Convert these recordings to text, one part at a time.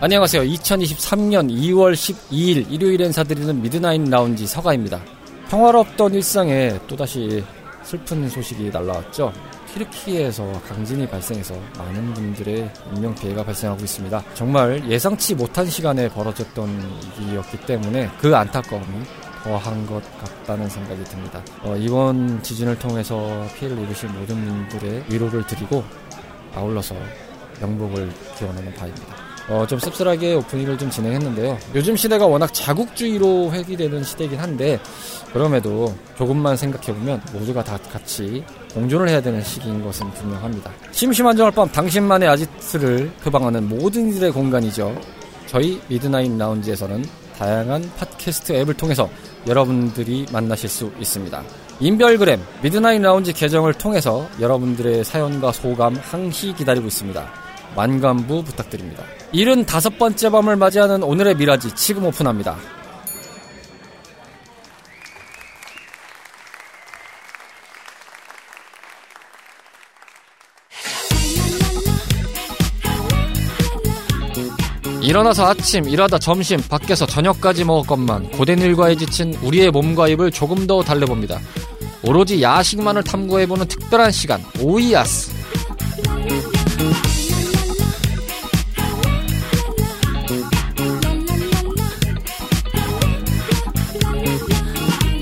안녕하세요. 2023년 2월 12일 일요일에 인사드리는 미드나잇 라운지 서가입니다. 평화롭던 일상에 또다시 슬픈 소식이 날라왔죠. 튀르키예에서 강진이 발생해서 많은 분들의 인명 피해가 발생하고 있습니다. 정말 예상치 못한 시간에 벌어졌던 일이었기 때문에 그 안타까움이 더한 것 같다는 생각이 듭니다. 어, 이번 지진을 통해서 피해를 입으신 모든 분들의 위로를 드리고 아울러서 명복을 기원하는 바입니다. 어, 좀 씁쓸하게 오프닝을 좀 진행했는데요. 요즘 시대가 워낙 자국주의로 회귀되는 시대이긴 한데, 그럼에도 조금만 생각해보면 모두가 다 같이 공존을 해야 되는 시기인 것은 분명합니다. 심심한 적적할 밤 당신만의 아지트를 표방하는 모든 이의 공간이죠. 저희 미드나잇 라운지에서는 다양한 팟캐스트 앱을 통해서 여러분들이 만나실 수 있습니다. 인별그램 미드나잇 라운지 계정을 통해서 여러분들의 사연과 소감 항시 기다리고 있습니다. 많관부 부탁드립니다. 75번째 밤을 맞이하는 오늘의 미라지 지금 오픈합니다. 일어나서 아침, 일하다 점심, 밖에서 저녁까지 먹었건만 고된 일과에 지친 우리의 몸과 입을 조금 더 달래봅니다. 오로지 야식만을 탐구해보는 특별한 시간, 오이아스.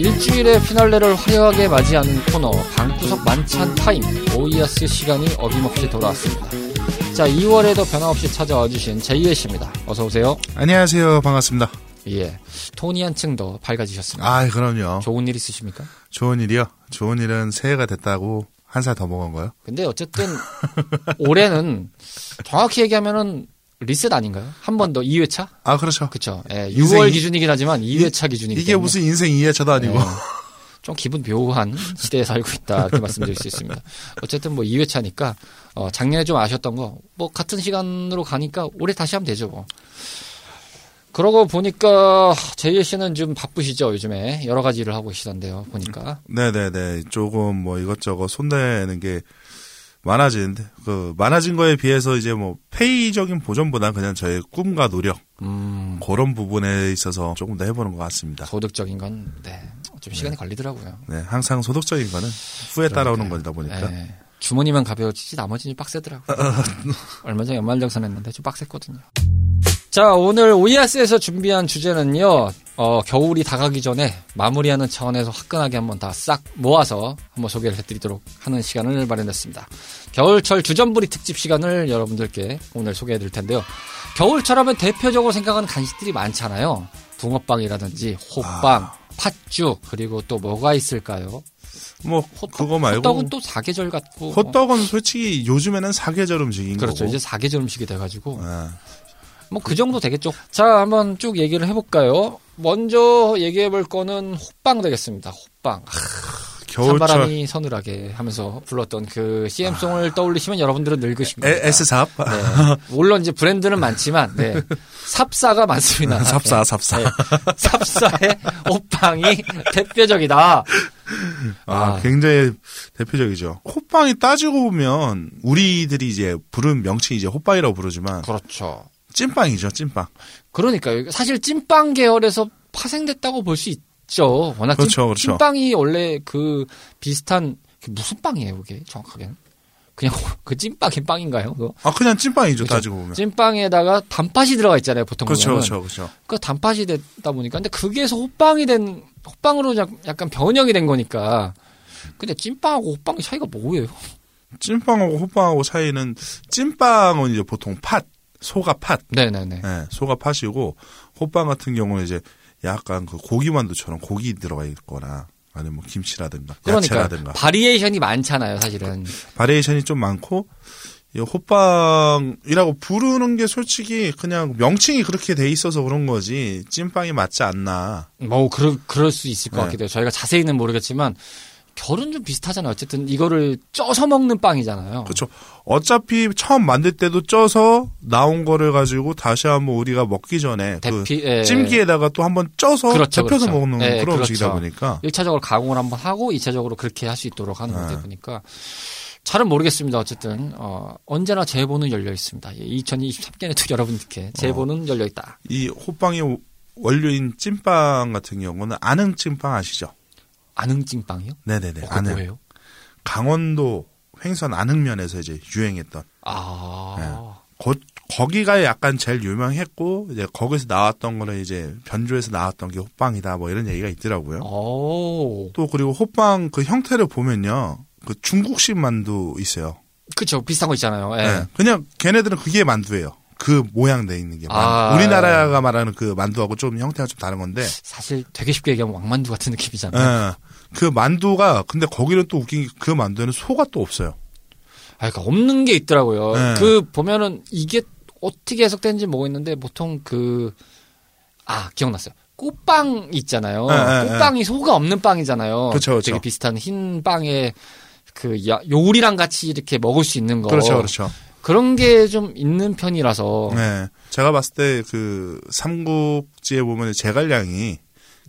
일주일의 피날레를 화려하게 맞이하는 코너 방구석 만찬 타임 오이아스 시간이 어김없이 돌아왔습니다. 자 2월에도 변함없이 찾아와 주신 제이의 씨입니다. 어서 오세요. 안녕하세요. 반갑습니다. 예. 톤이 한층 더 밝아지셨습니다. 아, 그럼요. 좋은 일 있으십니까? 좋은 일이요? 좋은 일은 새해가 됐다고 한 살 더 먹은 거요? 근데 어쨌든 올해는 정확히 얘기하면은 리셋 아닌가요? 한 번 더 2회차? 아, 그렇죠. 그렇죠. 예, 6월 기준이긴 하지만 2회차 기준이기 이게 때문에. 무슨 인생 2회차도 아니고. 예, 좀 기분 묘한 시대에 살고 있다 이렇게 말씀드릴 수 있습니다. 어쨌든 뭐 2회차니까 어, 작년에 좀 아셨던 거 뭐 같은 시간으로 가니까 올해 다시 하면 되죠 뭐. 그러고 보니까 제이의 씨는 좀 바쁘시죠 요즘에 여러 가지 일을 하고 계시던데요 보니까 네네네. 조금 뭐 이것저것 손대는 게 많아진, 그, 많아진 거에 비해서 이제 뭐, 페이적인 보전보다 그냥 저의 꿈과 노력, 음, 그런 부분에 있어서 조금 더 해보는 것 같습니다. 소득적인 건 네, 좀 시간이 걸리더라고요. 네, 항상 소득적인 거는 후에 따라오는 거다 보니까. 예. 주머니만 가벼워지지 나머지는 빡세더라고요. 얼마 전에 연말정산 했는데 좀 빡셌거든요. 자, 오늘 오이아스에서 준비한 주제는요, 어, 겨울이 다가기 전에 마무리하는 차원에서 화끈하게 한번 다 싹 모아서 한번 소개를 해드리도록 하는 시간을 마련했습니다. 겨울철 주전부리 특집 시간을 여러분들께 오늘 소개해 드릴 텐데요. 겨울철 하면 대표적으로 생각하는 간식들이 많잖아요. 붕어빵이라든지 호빵, 팥죽, 그리고 또 뭐가 있을까요? 뭐, 호떡, 그거 말고. 호떡은 또 사계절 같고. 호떡은 솔직히 요즘에는 사계절 음식인 그렇죠. 거고. 이제 사계절 음식이 돼가지고 아, 뭐 그 정도 되겠죠. 자, 한번 쭉 얘기를 해볼까요? 먼저 얘기해볼 거는 호빵 되겠습니다. 호빵. 겨울철. 찬바람이 서늘하게 하면서 불렀던 그 CM송을 떠올리시면 여러분들은 늙으신 겁니다. 에, S삽. 네. 물론 이제 브랜드는 많지만 네. 삽사가 많습니다. 삽사, 삽사. 네. 삽사의 호빵이 대표적이다. 아, 아. 굉장히 대표적이죠. 호빵이 따지고 보면 우리들이 이제 부른 명칭이 이제 호빵이라고 부르지만 그렇죠. 찐빵이죠, 찐빵. 그러니까요. 사실 찐빵 계열에서 파생됐다고 볼 수 있죠. 워낙 그렇죠, 찐, 그렇죠. 찐빵이 원래 그 비슷한 그 무슨 빵이에요, 그게 정확하게는? 그냥 그 찐빵이 빵인가요? 그거? 아, 그냥 찐빵이죠, 그렇죠. 따지고 보면. 찐빵에다가 단팥이 들어가 있잖아요, 보통 그렇죠, 보면은. 그렇죠, 그렇죠. 그 단팥이 됐다 보니까 근데 그게서 호빵이 된 호빵으로 약- 약간 변형이 된 거니까. 근데 찐빵하고 호빵의 차이가 뭐예요? 찐빵하고 호빵하고 차이는 찐빵은 이제 보통 팥, 소가 팥. 네네네. 예, 소가 팥이고 호빵 같은 경우는 이제 약간 그 고기만두처럼 고기 들어가 있거나 아니면 뭐 김치라든가 그러니까 야채라든가 variation이 많잖아요, 사실은. variation이 좀 많고 이 호빵이라고 부르는 게 솔직히 그냥 명칭이 그렇게 돼 있어서 그런 거지 찐빵이 맞지 않나. 뭐 그럴 그럴 수 있을 것 네. 같기도 해요. 저희가 자세히는 모르겠지만 결은 좀 비슷하잖아요. 어쨌든 이거를 쪄서 먹는 빵이잖아요. 그렇죠. 어차피 처음 만들 때도 쪄서 나온 거를 가지고 다시 한번 우리가 먹기 전에 그 대피 예. 찜기에다가 또 한번 쪄서 그렇죠, 데펴서 그렇죠. 먹는 예, 그런 음식이다 그렇죠. 보니까 1차적으로 가공을 한번 하고 2차적으로 그렇게 할 수 있도록 하는 거다 네. 보니까 잘은 모르겠습니다. 어쨌든 어, 언제나 제보는 열려 있습니다. 2023년에도 여러분께 제보는 열려 있다. 이 호빵의 원료인 찐빵 같은 경우는 안흥 찐빵 아시죠? 안흥찜빵이요? 네네네. 어, 안흥. 뭐예요? 강원도 횡선 안흥면에서 이제 유행했던 아, 거, 거기가 약간 제일 유명했고 이제 거기서 나왔던 거는 이제 변조해서 나왔던 게 호빵이다 뭐 이런 얘기가 있더라고요. 오, 또 그리고 호빵 그 형태를 보면요. 그 중국식 만두 있어요. 그쵸 비슷한 거 있잖아요. 예. 네. 그냥 걔네들은 그게 만두예요. 그 모양 돼 있는 게. 아, 우리나라가 말하는 그 만두하고 좀 형태가 좀 다른 건데. 사실 되게 쉽게 얘기하면 왕만두 같은 느낌이잖아요. 예. 그 만두가 근데 거기는 또 웃긴 게 그 만두에는 소가 또 없어요. 아, 그러니까 없는 게 있더라고요. 네. 그 보면은 이게 어떻게 해석되는지 모르겠는데 보통 그 아, 기억났어요. 꽃빵 있잖아요. 네, 네, 꽃빵이 소가 없는 빵이잖아요. 그쵸, 그쵸. 되게 비슷한 흰 빵에 그 야- 요리랑 같이 이렇게 먹을 수 있는 거. 그렇죠, 그렇죠. 런게 좀 있는 편이라서 네. 제가 봤을 때 그 삼국지에 보면 제갈량이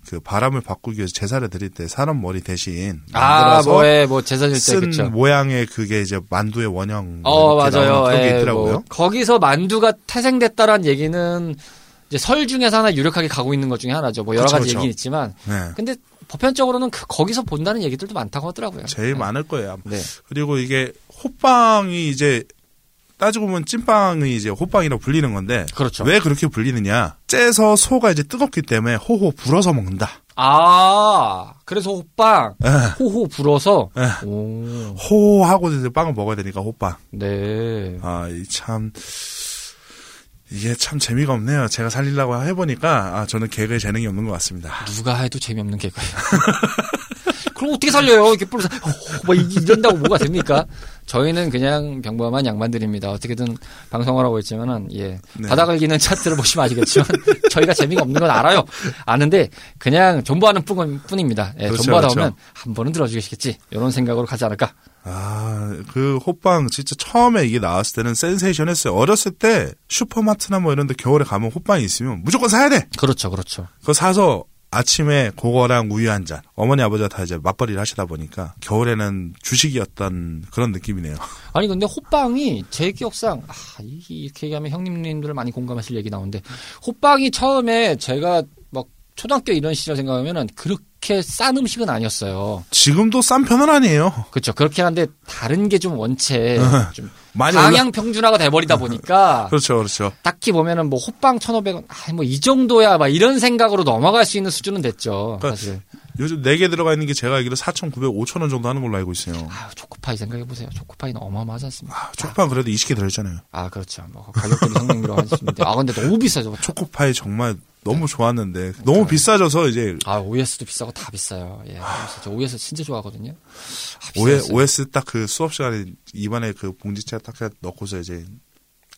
그 바람을 바꾸기 위해서 제사를 드릴 때 사람 머리 대신 아, 만들어서 뭐에 뭐 제사질 때쓴 그쵸. 모양의 그게 이제 만두의 원형 어, 맞아요. 나오는 그런 게 예, 있더라고요. 뭐 거기서 만두가 태생됐다란 얘기는 이제 설 중에서 하나 유력하게 가고 있는 것 중에 하나죠. 뭐 여러 그쵸, 가지. 얘기는 있지만 네. 근데 보편적으로는 그- 거기서 본다는 얘기들도 많다고 하더라고요. 제일 네. 많을 거예요. 네. 그리고 이게 호빵이 이제 따지고 보면 찐빵이 이제 호빵이라고 불리는 건데 그렇죠. 왜 그렇게 불리느냐? 째서 소가 이제 뜨겁기 때문에 호호 불어서 먹는다. 아, 그래서 호빵 예. 호호 불어서 예. 오, 호하고 이제 빵을 먹어야 되니까 호빵. 네. 아, 이 참, 이게 참 재미가 없네요. 제가 살리려고 해보니까, 아, 저는 개그에 재능이 없는 것 같습니다. 누가 해도 재미없는 개그예요. 그럼 어떻게 살려요? 이렇게 뿌려서 어, 뭐 이- 이런다고 뭐가 됩니까? 저희는 그냥 평범한 양반들입니다. 어떻게든 방송을 하고 있지만은 예 네. 바닥을 기는 차트를 보시면 아시겠지만 저희가 재미가 없는 건 알아요. 아는데 그냥 존버하는 뿐, 뿐입니다. 예, 그렇죠, 존버하다 그렇죠. 보면 한 번은 들어주시겠지 이런 생각으로 가지 않을까. 아, 그 호빵 진짜 처음에 이게 나왔을 때는 센세이션 했어요. 어렸을 때 슈퍼마트나 뭐 이런 데 겨울에 가면 호빵이 있으면 무조건 사야 돼! 그렇죠, 그렇죠. 그거 사서 아침에 그거랑 우유 한 잔. 어머니 아버지가 다 이제 맞벌이를 하시다 보니까 겨울에는 주식이었던 그런 느낌이네요. 아니 근데 호빵이 제 기억상 아, 이- 이렇게 얘기하면 형님님들 많이 공감하실 얘기 나오는데 호빵이 처음에 제가 막 초등학교 이런 시절 생각하면은 그렇게 싼 음식은 아니었어요. 지금도 싼 편은 아니에요. 그렇죠. 그렇긴 한데 다른 게 좀 원체 좀 많이 올라- 방향 평준화가 돼버리다 보니까 그렇죠, 그렇죠. 딱히 보면은 뭐 호빵 1,500원, 아, 뭐이 정도야 막 이런 생각으로 넘어갈 수 있는 수준은 됐죠. 그러니까 사실. 요즘 4개 들어가 있는 게 제가 알기로 4,900, 5,000원 정도 하는 걸로 알고 있어요. 아, 초코파이 생각해 보세요. 초코파이는 어마어마하지 않습니까? 아, 초코파이 그래도 20개 들어있잖아요. 아, 그렇죠. 뭐 가격대는 상당히로 하시는데 아 근데 너무 비싸죠. 초코파이 정말 너무 좋았는데 너무 비싸져서 이제 아, OS도 비싸고 다 비싸요. 예. 저 OS 진짜 좋아하거든요. 아, OS, 딱 그 수업 시간에 입안에 그 봉지채 딱 넣고서 이제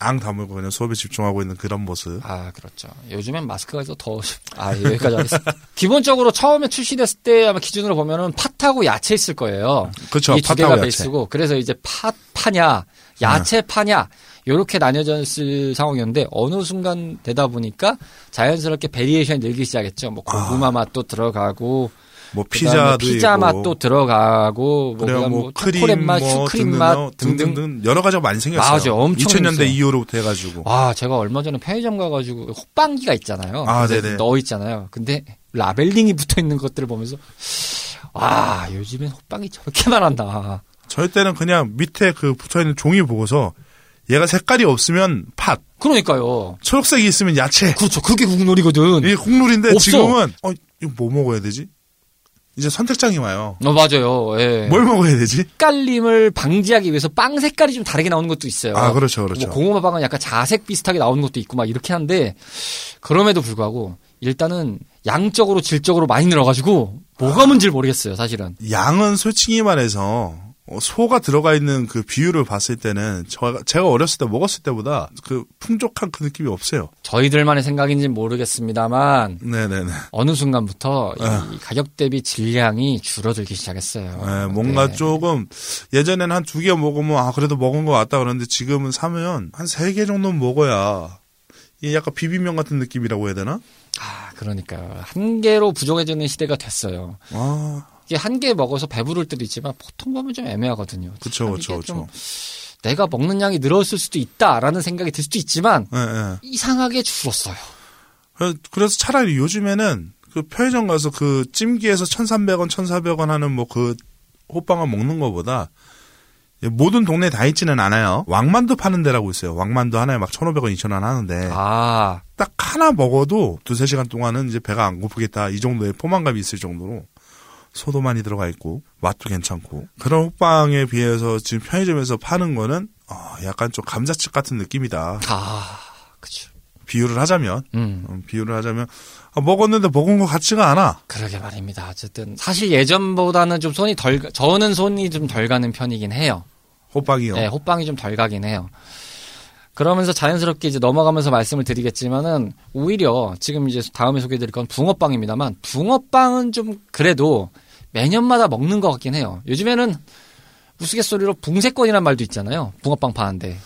앙 다물고 그냥 수업에 집중하고 있는 그런 모습. 아, 그렇죠. 요즘엔 마스크가 있어 더, 아, 예, 여기까지 하겠습니다. 기본적으로 처음에 출시됐을 때 아마 기준으로 보면은 팥하고 야채 있을 거예요. 그렇죠. 이두 개가 야채. 베이스고, 그래서 이제 팥 파냐, 야채 파냐, 요렇게 나뉘어졌을 상황이었는데, 어느 순간 되다 보니까 자연스럽게 variation이 늘기 시작했죠. 뭐, 고구마 맛도 들어가고, 뭐 피자도 피자 있고. 맛도 들어가고, 뭐, 그래요, 뭐, 뭐 크림, 맛, 뭐, 슈크림 맛 등등. 등등 여러 가지가 많이 생겼어요. 맞아, 엄청 2000년대 생겼어요. 이후로부터 해가지고. 와, 제가 얼마 전에 편의점 가가지고 호빵기가 있잖아요. 아, 네네. 넣어 있잖아요. 근데 labeling이 붙어 있는 것들을 보면서 와, 요즘엔 호빵이 저렇게 많았나. 저희 때는 그냥 밑에 그 붙어 있는 종이 보고서 얘가 색깔이 없으면 팥, 그러니까요. 초록색이 있으면 야채. 그렇죠. 그게 국놀이거든. 이게 국룰인데 없어. 지금은 어 이거 뭐 먹어야 되지? 이제 선택장이 와요. 어, 맞아요. 예. 뭘 먹어야 되지? 헷갈림을 방지하기 위해서 빵 색깔이 좀 다르게 나오는 것도 있어요. 아, 그렇죠, 그렇죠. 뭐 고구마 빵은 약간 자색 비슷하게 나오는 것도 있고 막 이렇게 한데 그럼에도 불구하고 일단은 양적으로 질적으로 많이 늘어가지고 뭐가 문제를 모르겠어요, 사실은. 양은 솔직히 말해서 어, 소가 들어가 있는 그 비율을 봤을 때는 저, 제가 어렸을 때 먹었을 때보다 그 풍족한 그 느낌이 없어요. 저희들만의 생각인지는 모르겠습니다만 네네네. 어느 순간부터 아. 이 가격 대비 질량이 줄어들기 시작했어요. 네, 뭔가 네. 조금 예전에는 한 두 개 먹으면 아 그래도 먹은 것 같다 그러는데 지금은 사면 한 세 개 정도는 먹어야 이게 약간 비빔면 같은 느낌이라고 해야 되나? 아, 그러니까요. 한 개로 부족해지는 시대가 됐어요. 아 이게 한 개 먹어서 배부를 때도 있지만 보통 보면 좀 애매하거든요. 좀 그쵸. 내가 먹는 양이 늘었을 수도 있다라는 생각이 들 수도 있지만 예, 예. 이상하게 줄었어요. 그래- 그래서 차라리 요즘에는 그 편의점 가서 그 찜기에서 1,300원, 1,400원 하는 뭐 그 호빵을 먹는 것보다 모든 동네에 다 있지는 않아요. 왕만두 파는 데라고 있어요. 왕만두 하나에 막 1,500원, 2,000원 하는데 아, 딱 하나 먹어도 두세 시간 동안은 이제 배가 안 고프겠다. 이 정도의 포만감이 있을 정도로 소도 많이 들어가 있고 맛도 괜찮고 그런 호빵에 비해서 지금 편의점에서 파는 거는 어, 약간 좀 감자칩 같은 느낌이다. 아, 그쵸. 비유를 하자면 음, 음, 비유를 하자면 아, 먹었는데 먹은 것 같지가 않아. 그러게 말입니다. 어쨌든 사실 예전보다는 좀 손이 덜, 가- 저는 손이 좀 덜 가는 편이긴 해요. 호빵이요. 네, 호빵이 좀 덜 가긴 해요. 그러면서 자연스럽게 이제 넘어가면서 말씀을 드리겠지만은 오히려 지금 이제 다음에 소개해드릴 건 붕어빵입니다만 붕어빵은 좀 그래도 매년마다 먹는 것 같긴 해요. 요즘에는 우스갯소리로 붕세권이란 말도 있잖아요. 붕어빵 파는데.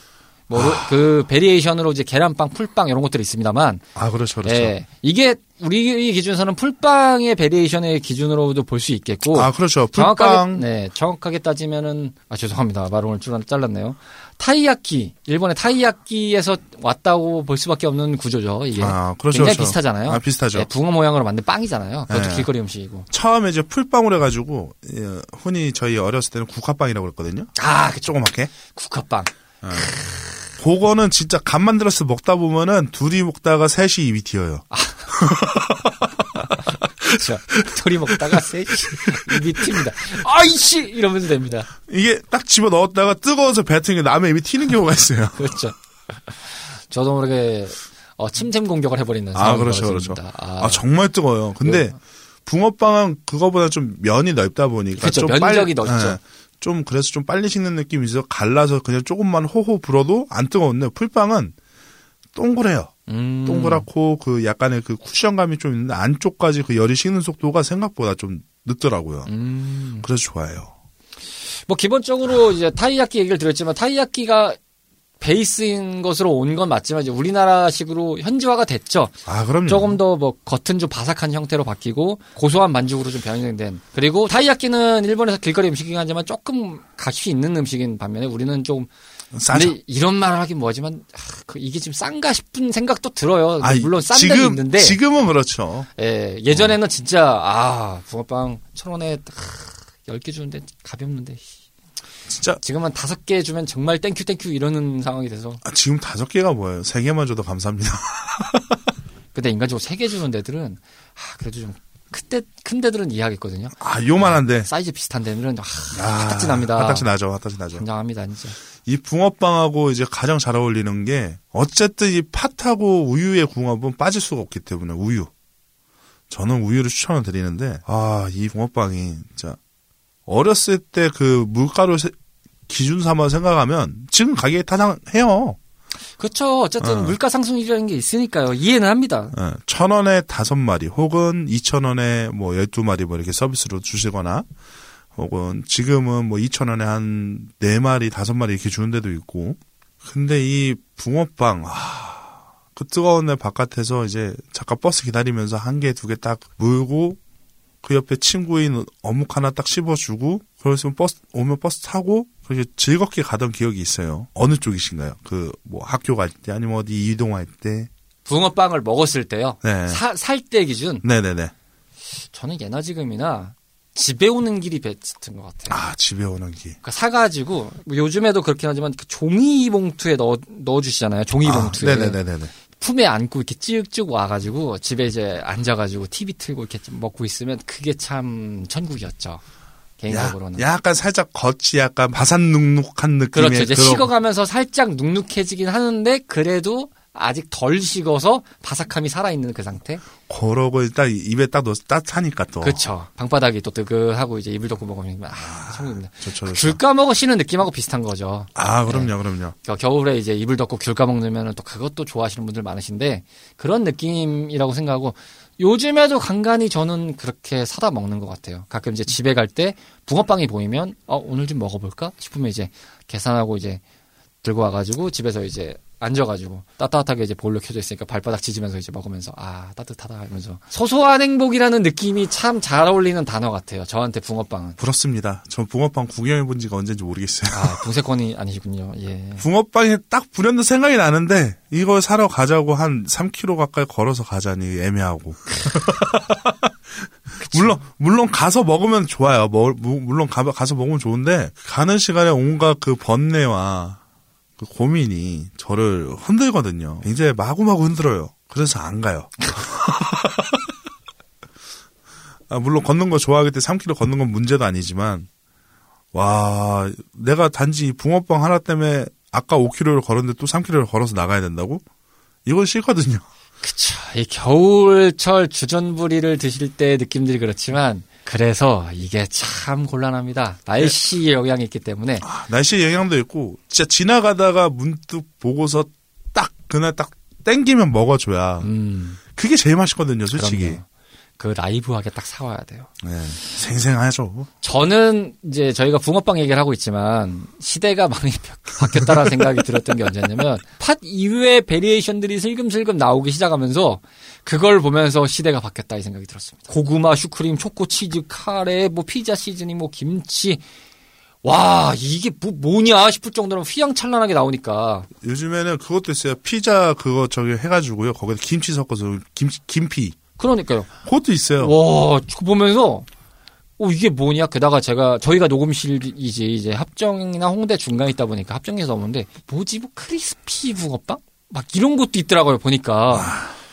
뭐, 그, variation으로 이제 계란빵, 풀빵 이런 것들이 있습니다만. 아 그렇죠, 그렇죠. 예. 이게 우리 기준에서는 풀빵의 variation의 기준으로도 볼 수 있겠고. 아 그렇죠. 정확하게 풀빵. 네 정확하게 따지면은 아 죄송합니다 말을 좀 잘랐네요 타이야키 일본의 타이야키에서 왔다고 볼 수밖에 없는 구조죠 이게 아 그렇죠. 굉장히 그렇죠. 비슷하잖아요 아 비슷하죠. 네, 붕어 모양으로 만든 빵이잖아요 그것도 네. 길거리 음식이고 처음에 이제 풀빵을 해가지고 예, 흔히 저희 어렸을 때는 국화빵이라고 그랬거든요. 아 그, 조그맣게. 국화빵 그거는 진짜 간 만 들어서 먹다 보면은 둘이 먹다가 셋이 입이 튀어요. 그렇죠 둘이 먹다가 셋이 입이 튑니다 아이씨 이러면서 됩니다 이게 딱 집어 넣었다가 뜨거워서 뱉은 게 남의 입이 튀는 경우가 있어요. 그렇죠 저도 모르게 어, 침샘 공격을 해버리는 아 상황이 그렇죠. 그렇죠. 아, 아 정말 뜨거워요. 근데 붕어빵은 그거보다 좀 면이 넓다 보니까 그렇죠. 좀 면적이 빨리- 넓죠. 예, 좀 그래서 좀 빨리 식는 느낌이 있어 갈라서 그냥 조금만 호호 불어도 안 뜨거운데 풀빵은 동그래요. 음. 동그랗고 그 약간의 그 쿠션감이 좀 있는데 안쪽까지 그 열이 식는 속도가 생각보다 좀 늦더라고요. 음. 그래서 좋아요. 뭐 기본적으로 이제 타이야키 얘기를 드렸지만 타이야키가 베이스인 것으로 온 건 맞지만 이제 우리나라식으로 현지화가 됐죠. 아 그럼요. 조금 더 뭐 겉은 좀 바삭한 형태로 바뀌고 고소한 반죽으로 좀 변형된. 그리고 타이야키는 일본에서 길거리 음식이긴 하지만 조금 값이 있는 음식인 반면에 우리는 좀 싸죠. 근데 이런 말을 하긴 뭐하지만 아, 그 이게 지금 싼가 싶은 생각도 들어요. 아, 물론 싼 지금 데도 있는데 지금은 그렇죠. 예, 예전에는 진짜 아 붕어빵 천 원에 열 개 주는데 가볍는데 진짜 지금은 다섯 개 주면 정말 thank you, thank you 이러는 상황이 돼서 아, 지금 다섯 개가 뭐예요? 세 개만 줘도 감사합니다. 근데 인간적으로 세 개 주는 데들은 아 그래도 좀 큰데 큰 데들은 이해하겠거든요. 아 요만한데. 사이즈 비슷한 데들은 아, 아, 핫딱지 납니다. 핫딱지 나죠. 핫딱지 나죠. 굉장합니다 진짜. 이 붕어빵하고 이제 가장 잘 어울리는 게 어쨌든 이 팥하고 우유의 궁합은 빠질 수가 없기 때문에 우유. 저는 우유를 추천을 드리는데 아 이 붕어빵이 진짜 어렸을 때 그 물가루 세- 기준 삼아 생각하면 지금 가격에 타당해요. 그렇죠. 어쨌든 어. 물가 상승이라는 게 있으니까요. 이해는 합니다. 예, 천 원에 다섯 마리 혹은 이천 원에 뭐 열두 마리 뭐 이렇게 서비스로 주시거나 혹은 지금은 뭐 이천 원에 한 네 마리 다섯 마리 이렇게 주는 데도 있고 근데 이 붕어빵 아, 그 뜨거운 날 바깥에서 이제 잠깐 버스 기다리면서 한 개 두 개 딱 물고 그 옆에 친구인 어묵 하나 딱 씹어주고 그래서 버스 오면 버스 타고 그렇게 즐겁게 가던 기억이 있어요. 어느 쪽이신가요? 그 뭐 학교 갈 때 아니면 어디 이동할 때 붕어빵을 먹었을 때요. 네. 살때 기준 네네네. 저는 예나 지금이나 집에 오는 길이 베스트인 것 같아요. 아, 집에 오는 길. 그러니까 사가지고 뭐 요즘에도 그렇긴 하지만 그 종이 봉투에 넣어 넣어주시잖아요. 종이 아, 봉투에 네네네네. 품에 안고 이렇게 쭉쭉 와가지고 집에 이제 앉아가지고 TV 틀고 이렇게 좀 먹고 있으면 그게 참 천국이었죠. 개인적으로는. 야, 약간 살짝 겉이 약간 바삭 눅눅한 느낌의 그렇죠. 이제 그런- 식어가면서 살짝 눅눅해지긴 하는데 그래도 아직 덜 식어서 바삭함이 살아있는 그 상태? 그러고 딱 입에 딱 넣어서 따뜻하니까 또 그렇죠. 방바닥이 또 뜨뜻하고 이제 이불 덮고 먹으면 아, 천국입니다. 좋죠, 좋죠. 귤 까먹으시는 느낌하고 비슷한 거죠. 아 그럼요 그럼요 겨- 겨울에 이제 이불 덮고 귤 까먹으면 또 그것도 좋아하시는 분들 많으신데 그런 느낌이라고 생각하고 요즘에도 간간히 저는 그렇게 사다 먹는 것 같아요. 가끔 이제 집에 갈 때 붕어빵이 보이면 어 오늘 좀 먹어볼까 싶으면 이제 계산하고 이제 들고 와가지고 집에서 이제 앉아가지고 따뜻하게 이제 볼로 켜져 있으니까 발바닥 지지면서 이제 먹으면서 아 따뜻하다 하면서 소소한 행복이라는 느낌이 참 잘 어울리는 단어 같아요. 저한테 붕어빵은 부럽습니다 저 붕어빵 구경해 본 지가 언젠지 모르겠어요 아 붕세권이 아니시군요. 예. 붕어빵이 딱 불현듯 생각이 나는데 이걸 사러 가자고 한 3km 가까이 걸어서 가자니 애매하고 물론 물론 가서 먹으면 좋아요 먹- 무- 물론 가, 가서 먹으면 좋은데 가는 시간에 온갖 그 번뇌와 그 고민이 저를 흔들거든요 굉장히 마구마구 흔들어요 그래서 안 가요 아, 물론 걷는 거 좋아하기 때문에 3km 걷는 건 문제도 아니지만 와, 내가 단지 이 붕어빵 하나 때문에 아까 5km를 걸었는데 또 3km를 걸어서 나가야 된다고? 이건 싫거든요. 그쵸. 이 겨울철 주전부리를 드실 때 느낌들이 그렇지만 그래서 이게 참 곤란합니다. 날씨의 영향이 있기 때문에 아, 날씨 영향도 있고, 진짜 지나가다가 문득 보고서 딱, 그날 딱 땡기면 먹어줘야. 음 그게 제일 맛있거든요, 솔직히. 그럼요. 그 라이브하게 딱 사와야 돼요. 네, 생생하죠. 저는 이제 저희가 붕어빵 얘기를 하고 있지만 시대가 많이 바- 바뀌었다라는 생각이 들었던 게 언제냐면 팥 이외의 variation들이 슬금슬금 나오기 시작하면서 그걸 보면서 시대가 바뀌었다 이 생각이 들었습니다. 고구마, 슈크림, 초코, 치즈, 카레, 뭐 피자 seasoning, 뭐 김치. 와 이게 뭐, 뭐냐 싶을 정도로 휘황찬란하게 나오니까 요즘에는 그것도 있어요. 피자 그거 저기 해가지고요. 거기다 김치 섞어서, 김, 김피. 그러니까요. 그것도 있어요. 와, 보면서 어 이게 뭐냐? 게다가 제가 저희가 녹음실이지 이제 합정이나 홍대 중간에 있다 보니까 합정에서 오는데 뭐지 뭐 크리스피 붕어빵 막 이런 것도 있더라고요 보니까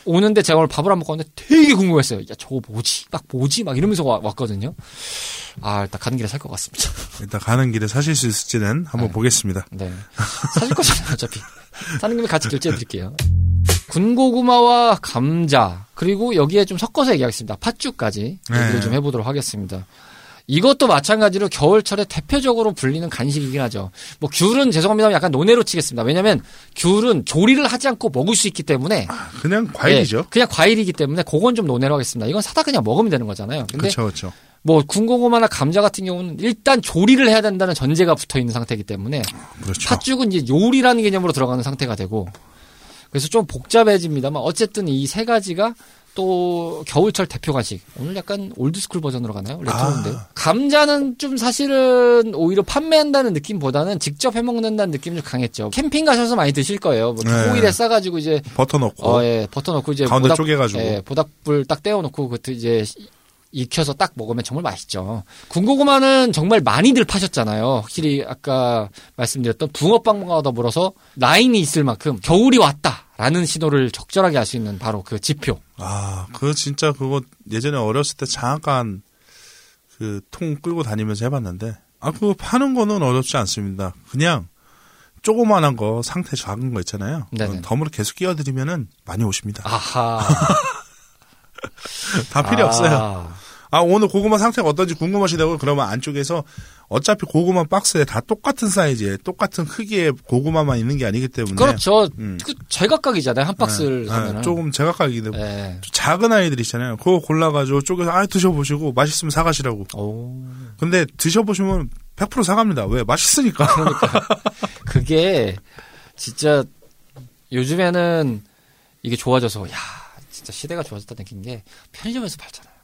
오는데 제가 오늘 밥을 안 먹고 왔는데 되게 궁금했어요. 야 저거 뭐지? 막 뭐지? 막 이러면서 와- 왔거든요. 아 일단 가는 길에 살 것 같습니다. 일단 가는 길에 사실 수 있을지는 한번 네. 보겠습니다. 네 사실 거잖아요 어차피 사는 김에 같이 결제해 드릴게요. 군고구마와 감자 그리고 여기에 좀 섞어서 얘기하겠습니다. 팥죽까지 얘기를 네. 좀 해보도록 하겠습니다. 이것도 마찬가지로 겨울철에 대표적으로 불리는 간식이긴 하죠. 뭐 귤은 죄송합니다만 약간 논외로 치겠습니다. 왜냐하면 귤은 조리를 하지 않고 먹을 수 있기 때문에 그냥 과일이죠. 예, 그냥 과일이기 때문에 그건 좀 논외로 하겠습니다. 이건 사다 그냥 먹으면 되는 거잖아요. 근데 그렇죠, 그렇죠. 뭐 군고구마나 감자 같은 경우는 일단 조리를 해야 된다는 전제가 붙어 있는 상태이기 때문에 그렇죠. 팥죽은 이제 요리라는 개념으로 들어가는 상태가 되고 그래서 좀 복잡해집니다만 어쨌든 이 세 가지가 또 겨울철 대표 간식 오늘 약간 old school 버전으로 가나요? 레트로인데요. 아. 감자는 좀 사실은 오히려 판매한다는 느낌보다는 직접 해먹는다는 느낌이 좀 강했죠. 캠핑 가셔서 많이 드실 거예요. 뭐 네. 호일에 싸가지고 이제 버터 넣고 어, 예, 버터 넣고 이제 가운데 쪼개가지고. 예, 모닥불 딱 떼어놓고 그것도 이제 익혀서 딱 먹으면 정말 맛있죠. 군고구마는 정말 많이들 파셨잖아요. 확실히 아까 말씀드렸던 붕어빵과 더불어서 라인이 있을 만큼 겨울이 왔다라는 신호를 적절하게 알 수 있는 바로 그 지표. 아, 그 진짜 그거 예전에 어렸을 때 잠깐 그 통 끌고 다니면서 해봤는데 아 그거 파는 거는 어렵지 않습니다. 그냥 조그만한 거 상태 작은 거 있잖아요. 네네. 덤으로 계속 끼워드리면은 많이 오십니다. 아하. 다 필요 아. 없어요. 아 오늘 고구마 상태가 어떤지 궁금하시다고 그러면 안쪽에서 어차피 고구마 박스에 다 똑같은 사이즈에 똑같은 크기의 고구마만 있는 게 아니기 때문에 그렇죠. 음. 그 제각각이잖아요. 한 박스를 네, 사면은. 네, 조금 때문에 예. 작은 아이들 있잖아요. 그거 골라가지고 쪼개서 아 드셔보시고 맛있으면 사가시라고. 오. 근데 드셔보시면 100% 사갑니다. 왜? 맛있으니까. 그게 진짜 요즘에는 이게 좋아져서 야 진짜 시대가 좋아졌다 느낀 게 편의점에서 팔잖아요.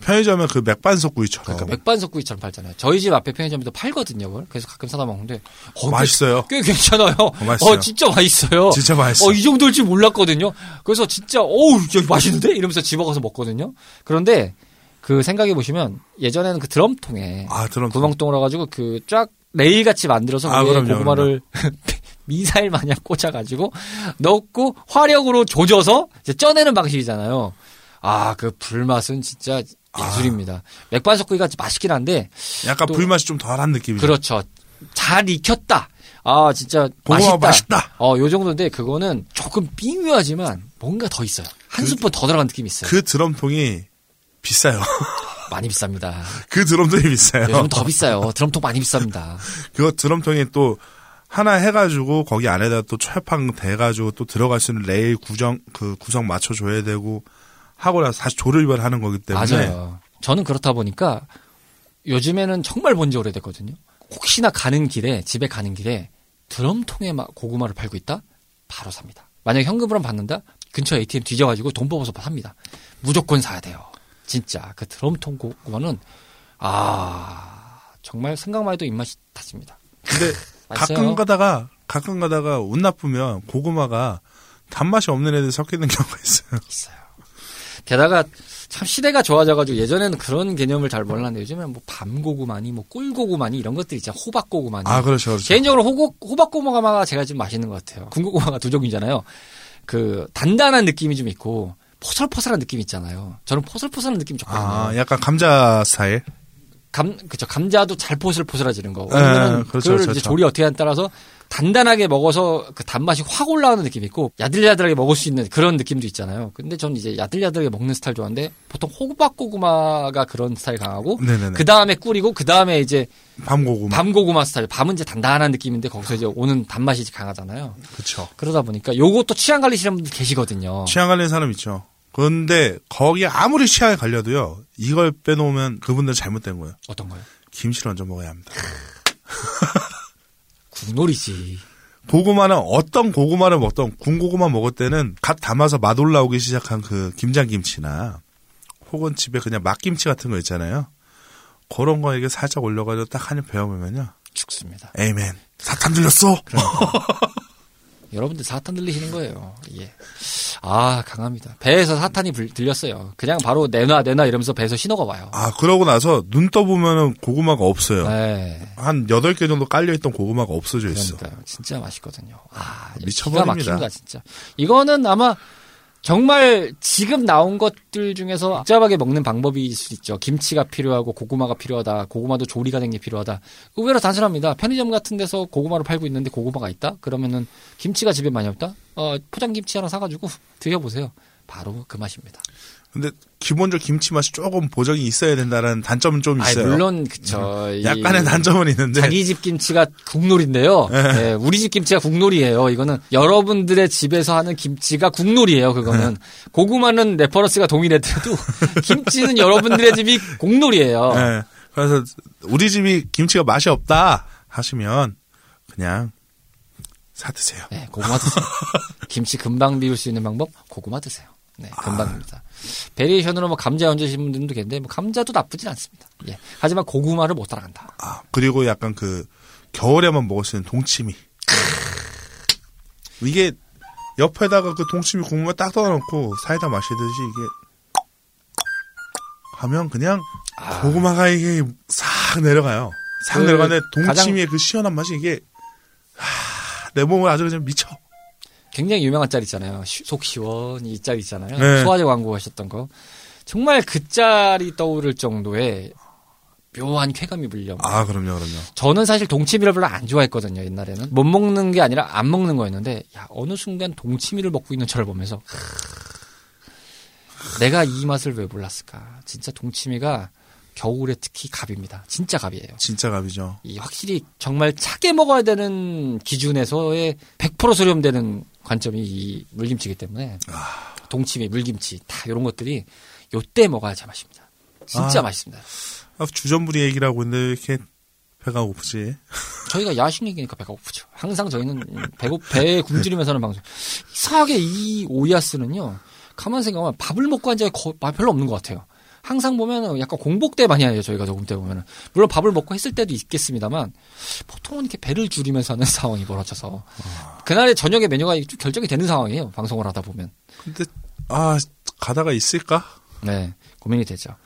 편의점에 그 맥반석구이처럼 그러니까 맥반석구이처럼 팔잖아요. 저희 집 앞에 편의점에도 팔거든요. 그걸 그래서 가끔 사다 먹는데 어, 맛있어요. 꽤, 꽤 괜찮아요. 맛있어요. 어 진짜 맛있어요. 진짜 맛있어. 어, 이 정도일 줄 몰랐거든요. 그래서 진짜, 어우, 야, 맛있는데? 이러면서 집어가서 먹거든요. 그런데, 그 생각해 보시면, 예전에는 그 드럼통에, 아, 드럼 구멍 뚫어 가지고 그 쫙 레일 같이 만들어서 아, 그럼요, 고구마를 미사일 마냥 꽂아가지고 넣고 화력으로 조져서 이제 쪄내는 방식이잖아요. 아, 그 불맛은 진짜 예술입니다. 맥반 석구이가 맛있긴 한데 약간 또- 불맛이 좀 덜한 느낌이죠. 그렇죠. 잘 익혔다. 아, 진짜 맛있다. 맛있다. 어, 요 정도인데 그거는 조금 미묘하지만 뭔가 더 있어요. 한 그- 스푼 더 들어간 느낌이 있어요. 그 드럼통이 비싸요. 많이 비쌉니다. 그 드럼통이 비싸요. 요즘 더 비싸요. 드럼통 많이 비쌉니다. 그거 드럼통이 또 하나 해가지고 거기 안에다 또 철판 대가지고 또 들어갈 수 있는 레일 구정 그 구성 맞춰줘야 되고 하고 나서 다시 조립을 하는 거기 때문에 맞아요. 저는 그렇다 보니까 요즘에는 정말 본지 오래됐거든요. 혹시나 가는 길에 집에 가는 길에 드럼통에 막 고구마를 팔고 있다? 바로 삽니다. 만약 에 현금으로 받는다? 근처 ATM 뒤져가지고 돈 뽑아서 삽니다. 무조건 사야 돼요. 진짜 그 드럼통 고구마는 아 정말 생각만 해도 입맛이 닿습니다. 근데 가끔 가다가 가끔 가다가 운 나쁘면 고구마가 단맛이 없는 애들 섞이는 경우가 있어요. 있어요. 게다가 참 시대가 좋아져가지고 예전에는 그런 개념을 잘 몰랐는데 요즘에는 뭐 밤고구마니 뭐 꿀고구마니 이런 것들이 있잖아. 호박고구마니. 아 그렇죠, 그렇죠. 개인적으로 호고, 호박고구마가 제가 좀 맛있는 것 같아요. 군고구마가 두 종류잖아요. 그 단단한 느낌이 좀 있고 포슬포슬한 느낌이 있잖아요. 저는 포슬포슬한 느낌이 좋거든요. 아 약간 감자 스타일. 감, 그쵸. 감자도 잘 포슬포슬해지는 거. 네, 왜냐면 그렇죠, 그걸 그렇죠. 이제 조리 어떻게 하냐에 따라서 단단하게 먹어서 그 단맛이 확 올라가는 느낌이 있고 야들야들하게 먹을 수 있는 그런 느낌도 있잖아요. 근데 전 이제 야들야들하게 먹는 스타일 좋아하는데 보통 호박 고구마가 그런 스타일 강하고. 그 다음에 꿀이고 그 다음에 이제 밤 고구마. 밤 고구마 스타일. 밤은 이제 단단한 느낌인데 거기서 이제 오는 단맛이 강하잖아요. 그렇죠. 그러다 보니까 요것도 취향 갈리시는 분들 계시거든요. 취향 갈리는 사람 있죠. 그런데 거기에 아무리 취향이 갈려도요. 이걸 빼놓으면 그분들 잘못된 거예요. 어떤 거요? 김치를 얹어 먹어야 합니다. 국놀이지. 고구마는 어떤 고구마를 먹던 군고구마 먹을 때는 갓 담아서 맛 올라오기 시작한 그 김장김치나 혹은 집에 그냥 막김치 같은 거 있잖아요. 그런 거 이게 살짝 올려가지고 딱 한입 베어보면요. 죽습니다. 에이맨. 사탄 들렸어. 여러분들 사탄 들리시는 거예요. 예. 아, 강합니다. 배에서 사탄이 불- 들렸어요. 그냥 바로 내놔, 내놔 이러면서 배에서 신호가 와요. 아, 그러고 나서 눈 떠보면은 고구마가 없어요. 네. 한 8개 정도 깔려있던 고구마가 없어져 있어. 그러니까요. 진짜 맛있거든요. 아, 미쳐버립니다. 기가 막힙니다, 진짜. 이거는 아마 정말 지금 나온 것들 중에서 복잡하게 먹는 방법일 수 있죠. 김치가 필요하고 고구마가 필요하다. 고구마도 조리 과정이 필요하다. 의외로 단순합니다. 편의점 같은 데서 고구마를 팔고 있는데 고구마가 있다? 그러면은 김치가 집에 많이 없다? 어, 포장김치 하나 사가지고 드셔보세요. 바로 그 맛입니다. 근데 기본적 김치 맛이 조금 보정이 있어야 된다는 단점은 좀 아니, 있어요. 물론, 그쵸. 이- 약간의 단점은 있는데. 자기 집 김치가 국룰인데요. 네. 네, 우리 집 김치가 국룰이에요. 이거는 여러분들의 집에서 하는 김치가 국룰이에요. 그거는 네. 고구마는 reference가 동일해도 김치는 여러분들의 집이 국룰이에요. 예. 그래서 우리 집이 김치가 맛이 없다 하시면 그냥 사 드세요. 네, 고구마 드세요. 김치 금방 비울 수 있는 방법 고구마 드세요. 네, 금방입니다. variation으로 뭐 감자 얹으신 분들도 계신데 뭐 감자도 나쁘진 않습니다. 예. 하지만 고구마를 못 따라간다. 아, 그리고 약간 그 겨울에만 먹을 수 있는 동치미. 이게 옆에다가 그 동치미 국물 딱 떠놓고 사이다 마시듯이 이게 하면 그냥 아. 고구마가 이게 싹 내려가요. 싹 그 내려가는데 동치미의 그 시원한 맛이 이게 하, 내 몸을 아주 그냥 미쳐. 굉장히 유명한 짤 있잖아요. 시- 속 시원히 이짤 있잖아요. 네. 소화제 광고 하셨던 거. 정말 그 짤이 떠오를 정도의 묘한 쾌감이 불려. 아, 그럼요, 그럼요. 저는 사실 동치미를 별로 안 좋아했거든요, 옛날에는. 못 먹는 게 아니라 안 먹는 거였는데, 야, 어느 순간 동치미를 먹고 있는 저를 보면서, 내가 이 맛을 왜 몰랐을까. 진짜 동치미가 겨울에 특히 갑입니다. 진짜 갑이에요. 진짜 갑이죠. 이 확실히 정말 차게 먹어야 되는 기준에서의 100% 수렴되는 관점이 이 물김치이기 때문에 동치미, 물김치 다 이런 것들이 요때 먹어야 제맛입니다. 진짜 아. 맛있습니다. 아, 주전부리 얘기를 하고 있는데 왜 이렇게 배가 고프지? 저희가 야식 얘기니까 배가 고프죠. 항상 저희는 배고 배에 굶주리면서 하는 방송. 이상하게 이 오이아스는요. 가만 생각하면 밥을 먹고 한 적이 거- 아, 별로 없는 것 같아요. 항상 보면은 약간 공복 때 많이 해요. 저희가 녹음 때 보면은 물론 밥을 먹고 했을 때도 있겠습니다만 보통은 이렇게 배를 줄이면서 하는 상황이 벌어져서 그날의 저녁의 메뉴가 좀 결정이 되는 상황이에요. 방송을 하다 보면. 근데 아 가다가 있을까? 네, 고민이 되죠.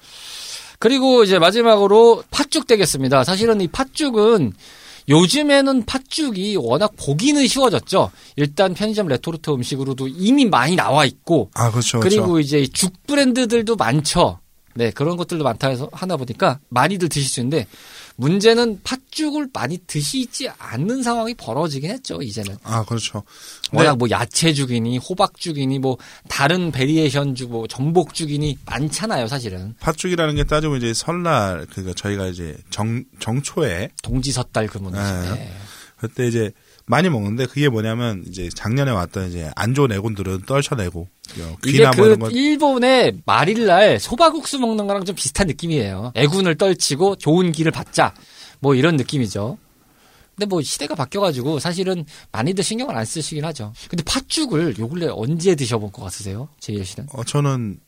그리고 이제 마지막으로 팥죽 되겠습니다. 사실은 이 팥죽은 요즘에는 팥죽이 워낙 보기는 쉬워졌죠. 일단 편의점 레토르트 음식으로도 이미 많이 나와 있고 아, 그렇죠. 그리고 그렇죠. 이제 죽 브랜드들도 많죠. 네, 그런 것들도 많다 해서 하나 보니까 많이들 드실 수 있는데 문제는 팥죽을 많이 드시지 않는 상황이 벌어지긴 했죠, 이제는. 아, 그렇죠. 워낙 뭐 야채죽이니 호박죽이니 뭐 다른 variation 죽 뭐 전복죽이니 많잖아요, 사실은. 팥죽이라는 게 따지면 이제 설날 그니까 저희가 이제 정 정초에 동지섣달 그믐이죠. 네. 네. 그때 이제 많이 먹는데 그게 뭐냐면 이제 작년에 왔던 이제 안 좋은 애군들은 떨쳐내고 어, 이게 귀나 뭐그 일본의 말일날 소바국수 먹는 거랑 좀 비슷한 느낌이에요. 애군을 떨치고 좋은 기를 받자. 뭐 이런 느낌이죠. 근데 뭐 시대가 바뀌어가지고 사실은 많이들 신경을 안 쓰시긴 하죠. 근데 팥죽을 요 근래 언제 드셔본 것 같으세요? 제이엘 씨는? 어, 저는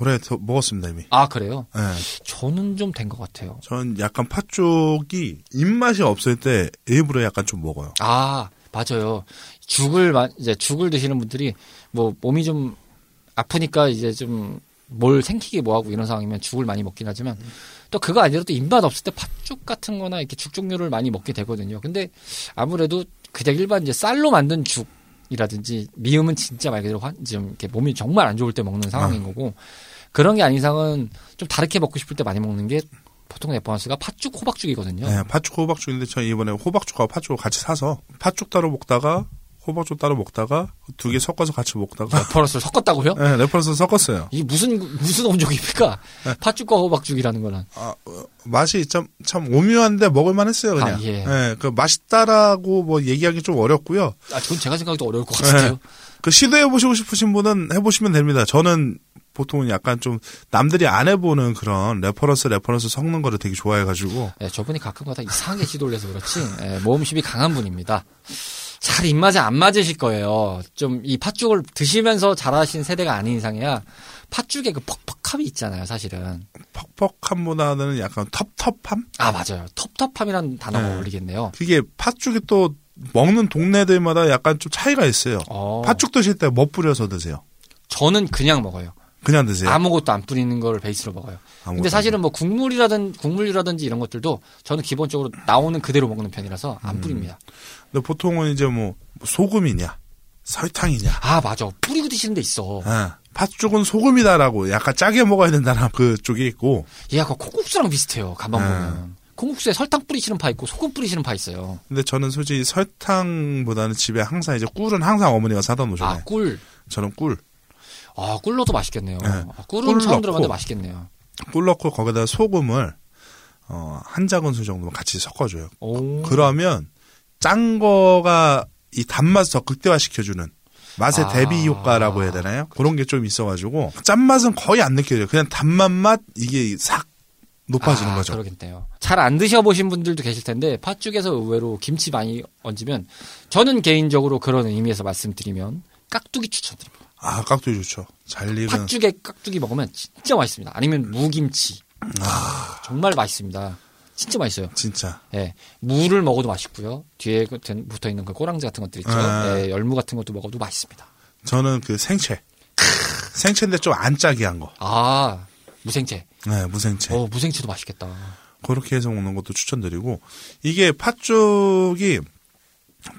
올해 더 먹었습니다 이미. 아 그래요? 예. 저는 좀 된 것 같아요. 전 약간 팥죽이 입맛이 없을 때 일부러 약간 좀 먹어요. 아 맞아요. 죽을 마- 이제 죽을 드시는 분들이 뭐 몸이 좀 아프니까 이제 좀 뭘 생기게 뭐하고 이런 상황이면 죽을 많이 먹긴 하지만 또 그거 아니라 도 입맛 없을 때 팥죽 같은 거나 이렇게 죽 종류를 많이 먹게 되거든요. 근데 아무래도 그냥 일반 이제 쌀로 만든 죽 이라든지 미음은 진짜 말 그대로 환, 좀 이렇게 몸이 정말 안 좋을 때 먹는 상황인 거고 그런 게 아닌 이상은 좀 다르게 먹고 싶을 때 많이 먹는 게 보통 reference가 팥죽, 호박죽이거든요. 예, 팥죽 호박죽인데 저 이번에 호박죽하고 팥죽을 같이 사서 팥죽 따로 먹다가 호박죽 따로 먹다가 두 개 섞어서 같이 먹다가 reference를 섞었다고요? 예, reference 섞었어요. 이게 무슨 무슨 혼종입니까? 팥죽과 호박죽이라는 거는. 아, 어, 맛이 참, 참 오묘한데 먹을만 했어요, 그냥. 아, 예. 그 맛있다라고 뭐 얘기하기 좀 어렵고요. 아, 그건 제가 생각해도 어려울 것 같은데요. 그 시도해 보시고 싶으신 분은 해보시면 됩니다. 저는 보통은 약간 좀 남들이 안 해보는 그런 reference, reference 섞는 거를 되게 좋아해가지고. 예, 저분이 가끔가다 이상하게 시도를 해서 그렇지 예, 모험심이 강한 분입니다. 잘 입맛에 안 맞으실 거예요. 좀 이 팥죽을 드시면서 자라신 세대가 아닌 이상이야 팥죽의 그 퍽퍽함이 있잖아요, 사실은. 퍽퍽함보다는 약간 텁텁함? 아 맞아요. 텁텁함이라는 단어가 네. 어울리겠네요. 그게 팥죽이 또 먹는 동네들마다 약간 좀 차이가 있어요. 어, 팥죽 드실 때 뭐 뿌려서 드세요? 저는 그냥 먹어요. 그냥 드세요? 아무것도 안 뿌리는 걸 베이스로 먹어요. 근데 사실은 뭐 국물이라든 국물이라든지 이런 것들도 저는 기본적으로 나오는 그대로 먹는 편이라서 안 뿌립니다. 안- 근데 보통은 이제 뭐 소금이냐, 설탕이냐. 아 맞아 뿌리고 드시는 데 있어. 아, 팥죽은 소금이다라고 약간 짜게 먹어야 된다는 그쪽이 있고 얘 약간 콩국수랑 비슷해요. 가만 네. 보면 콩국수에 설탕 뿌리시는 파 있고 소금 뿌리시는 파 있어요. 근데 저는 솔직히 설탕보다는 집에 항상 이제 꿀은 항상 어머니가 사다 놓으잖아요. 아 꿀. 저는 꿀. 아 꿀로도 맛있겠네요. 네. 아, 꿀은 꿀 처음 넣고. 들어봤는데 맛있겠네요. 꿀 넣고 거기다 소금을 어, 한 작은 술 정도 같이 섞어줘요. 오. 그러면 짠 거가 이 단맛을 더 극대화시켜주는 맛의 아. 대비 효과라고 해야 되나요? 그런 게 좀 있어가지고 짠맛은 거의 안 느껴져요. 그냥 단맛맛 이게 싹 높아지는 아, 거죠. 그러겠네요. 잘 안 드셔보신 분들도 계실 텐데 팥죽에서 의외로 김치 많이 얹으면 저는 개인적으로 그런 의미에서 말씀드리면 깍두기 추천드립니다. 아 깍두기 좋죠. 잘 익은 팥죽에 깍두기 먹으면 진짜 맛있습니다. 아니면 무김치. 아. 정말 맛있습니다. 진짜 맛있어요. 진짜 예. 무를 먹어도 맛있고요. 뒤에 그 된- 붙어 있는 그 꼬랑지 같은 것들 있죠. 아. 예, 열무 같은 것도 먹어도 맛있습니다. 저는 그 생채 생채인데 좀 안 짜게 한 거. 아, 무생채. 네, 무생채. 어, 무생채도 맛있겠다. 그렇게 해서 먹는 것도 추천드리고 이게 팥죽이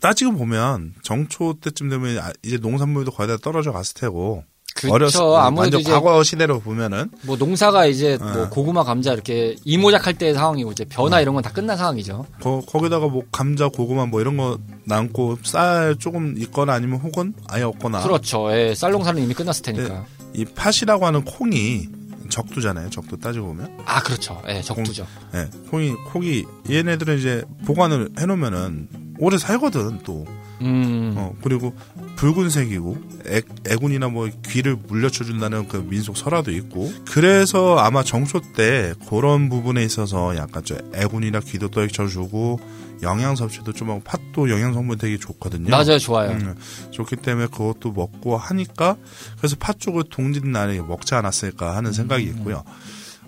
따지고 보면 정초 때쯤 되면 아, 이제 농산물도 거의 다 떨어져 갔을 테고 그쵸. 어렸을 아무래도 완전 이제 과거 시대로 보면은 뭐 농사가 이제 뭐 네. 고구마, 감자 이렇게 이모작할 때의 상황이고 이제 벼나 이런 건 다 끝난 상황이죠. 거, 거기다가 뭐 감자 고구마 뭐 이런 거 남고 쌀 조금 있거나 아니면 혹은 아예 없거나 그렇죠. 예, 쌀 농사는 이미 끝났을 테니까. 이 팥이라고 하는 콩이 적두잖아요 적두 따지고 보면 아, 그렇죠. 예, 적두죠. 예, 콩이 콩이 얘네들은 이제 보관을 해놓으면은 오래 살거든 또 음. 어, 그리고 붉은색이고 애, 애군이나 뭐 귀를 물려쳐준다는 그 민속 설화도 있고 그래서 아마 정초 때 그런 부분에 있어서 약간 좀 애군이나 귀도 떨쳐주고 영양 섭취도 좀 하고 팥도 영양 성분 되게 좋거든요. 맞아요. 좋아요. 음, 좋기 때문에 그것도 먹고 하니까 그래서 팥죽을 동짓 날에 먹지 않았을까 하는 생각이 있고요.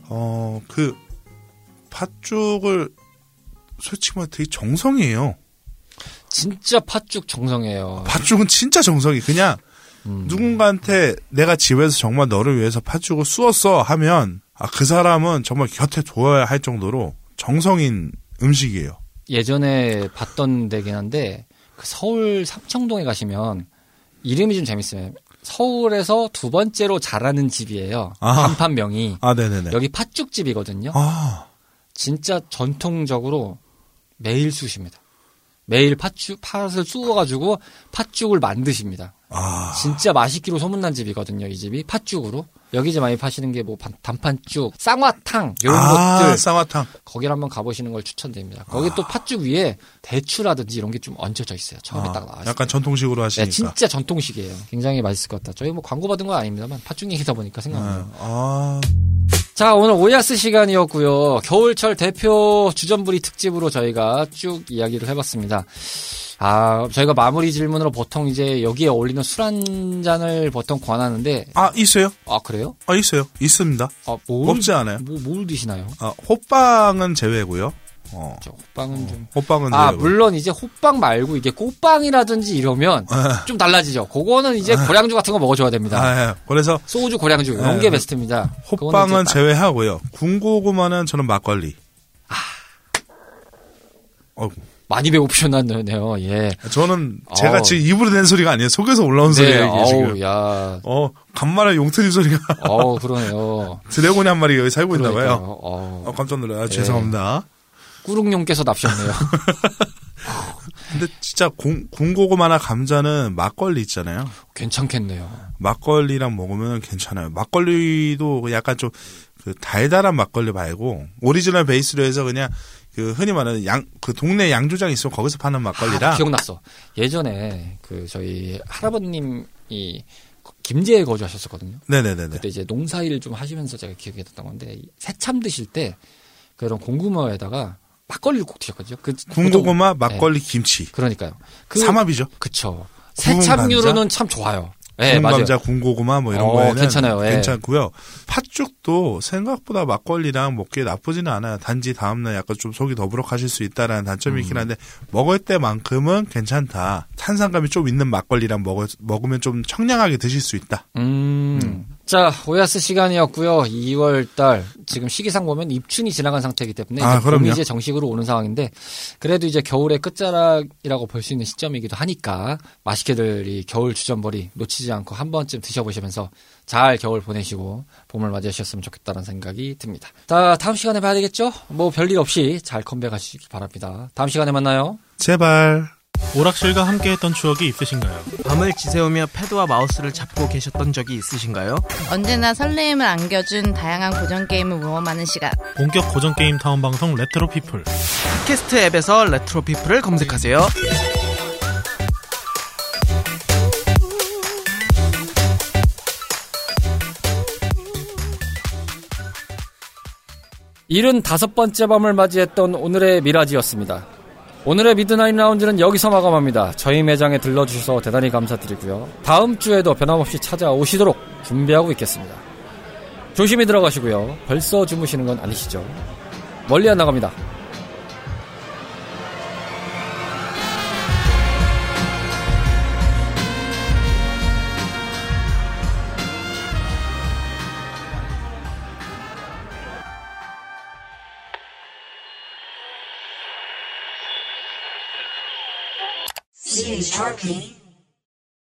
어, 그 팥죽을 솔직히 말해 되게 정성이에요. 진짜 팥죽 정성이에요. 팥죽은 진짜 정성이 그냥 음. 누군가한테 내가 집에서 정말 너를 위해서 팥죽을 쑤었어 하면 아, 그 사람은 정말 곁에 둬야 할 정도로 정성인 음식이에요. 예전에 봤던 데긴 한데 그 서울 삼청동에 가시면 이름이 좀 재밌어요. 서울에서 두 번째로 잘하는 집이에요. 아. 간판명이 아, 네네네. 여기 팥죽집이거든요. 아, 진짜 전통적으로 매일 쑤십니다. 매일 팥죽 팥을 쑤어가지고 팥죽을 만드십니다. 아, 진짜 맛있기로 소문난 집이거든요. 이 집이 팥죽으로 여기 이제 많이 파시는 게 뭐 단판죽, 쌍화탕 이런 아, 것들 쌍화탕. 거기를 한번 가보시는 걸 추천드립니다. 거기 또 팥죽 위에 대추라든지 이런 게 좀 얹혀져 있어요. 처음에 아, 딱 나왔을 때. 약간 전통식으로 네, 하시니까. 진짜 전통식이에요. 굉장히 맛있을 것 같다. 저희 뭐 광고 받은 건 아닙니다만 팥죽 얘기다 보니까 생각나요. 아, 아, 자, 오늘 오야스 시간이었고요. 겨울철 대표 주전부리 특집으로 저희가 쭉 이야기를 해봤습니다. 아, 저희가 마무리 질문으로 보통 이제 여기에 어울리는 술 한 잔을 보통 권하는데, 아, 있어요? 아, 그래요? 아, 있어요. 있습니다. 아, 뭘, 없지 않아요. 뭐, 뭘 드시나요? 아, 호빵은 제외고요. 어. 저 호빵은 좀. 호빵은 아, 제외고. 물론 이제 호빵 말고 이게 꽃빵이라든지 이러면 아, 좀 달라지죠. 그거는 이제 고량주 같은 거 먹어줘야 됩니다. 아, 예. 그래서 소주, 고량주, 이런 네. 게 베스트입니다. 호빵은 제외하고요. 군고구마는 저는 막걸리. 아. 어, 많이 배고프셨나네요. 예. 저는 제가 어우. 지금 입으로 낸 소리가 아니에요. 속에서 올라온 소리예요, 이게 지금. 어우, 야, 어, 간만에 용트림 소리가 어우, 그러네요. 드래곤이 한 마리가 여기 살고 있나. 봐요. 어, 깜짝 놀라요. 아, 네. 죄송합니다. 꾸룩용께서 납셨네요. 근데 진짜 군, 군고구마나 감자는 막걸리 있잖아요. 괜찮겠네요. 막걸리랑 먹으면 괜찮아요. 막걸리도 약간 좀 그 달달한 막걸리 말고 오리지널 베이스로 해서 그냥 그 흔히 말하는 양 그 동네 양조장 있으면 거기서 파는 막걸리라. 아, 기억났어. 예전에 그 저희 할아버님이 김제에 거주하셨었거든요. 네네네네. 그때 이제 농사일 좀 하시면서 제가 기억이 났던 건데 이 새참 드실 때 그런 공구마에다가 막걸리를 꼭 드셨거든요. 그 군고구마, 보통- 막걸리, 김치. 네, 그러니까요. 그 삼합이죠. 그쵸. 새참류로는 참 좋아요. 네. 감자, 군고구마 뭐 이런 어, 거에는 괜찮아요. 예. 괜찮고요. 팥죽도 생각보다 막걸리랑 먹기에 나쁘지는 않아요. 단지 다음날 약간 좀 속이 더부룩하실 수 있다라는 단점이 음. 있긴 한데 먹을 때만큼은 괜찮다. 탄산감이 좀 있는 막걸리랑 먹을, 먹으면 좀 청량하게 드실 수 있다. 음. 자, 오야스 시간이었고요. 2월 달 지금 시기상 보면 입춘이 지나간 상태이기 때문에 아, 이제 봄이. 이제 정식으로 오는 상황인데 그래도 이제 겨울의 끝자락이라고 볼 수 있는 시점이기도 하니까 맛있게들 이 겨울 주전벌이 놓치지 않고 한 번쯤 드셔보시면서 잘 겨울 보내시고 봄을 맞이하셨으면 좋겠다는 생각이 듭니다. 자, 다음 시간에 봐야 되겠죠? 뭐 별일 없이 잘 컴백하시기 바랍니다. 다음 시간에 만나요. 제발. 오락실과 함께했던 추억이 있으신가요? 밤을 지새우며 패드와 마우스를 잡고 계셨던 적이 있으신가요? 언제나 설레임을 안겨준 다양한 고전 게임을 모험하는 시간. 본격 고전 게임 타운 방송 레트로 피플. 팟캐스트 앱에서 레트로 피플을 검색하세요. 일흔 다섯 번째 밤을 맞이했던 오늘의 미라지였습니다. 오늘의 미드나잇 라운지는 여기서 마감합니다. 저희 매장에 들러주셔서 대단히 감사드리고요. 다음 주에도 변함없이 찾아오시도록 준비하고 있겠습니다. 조심히 들어가시고요. 벌써 주무시는 건 아니시죠? 멀리 안 나갑니다. Sharpie.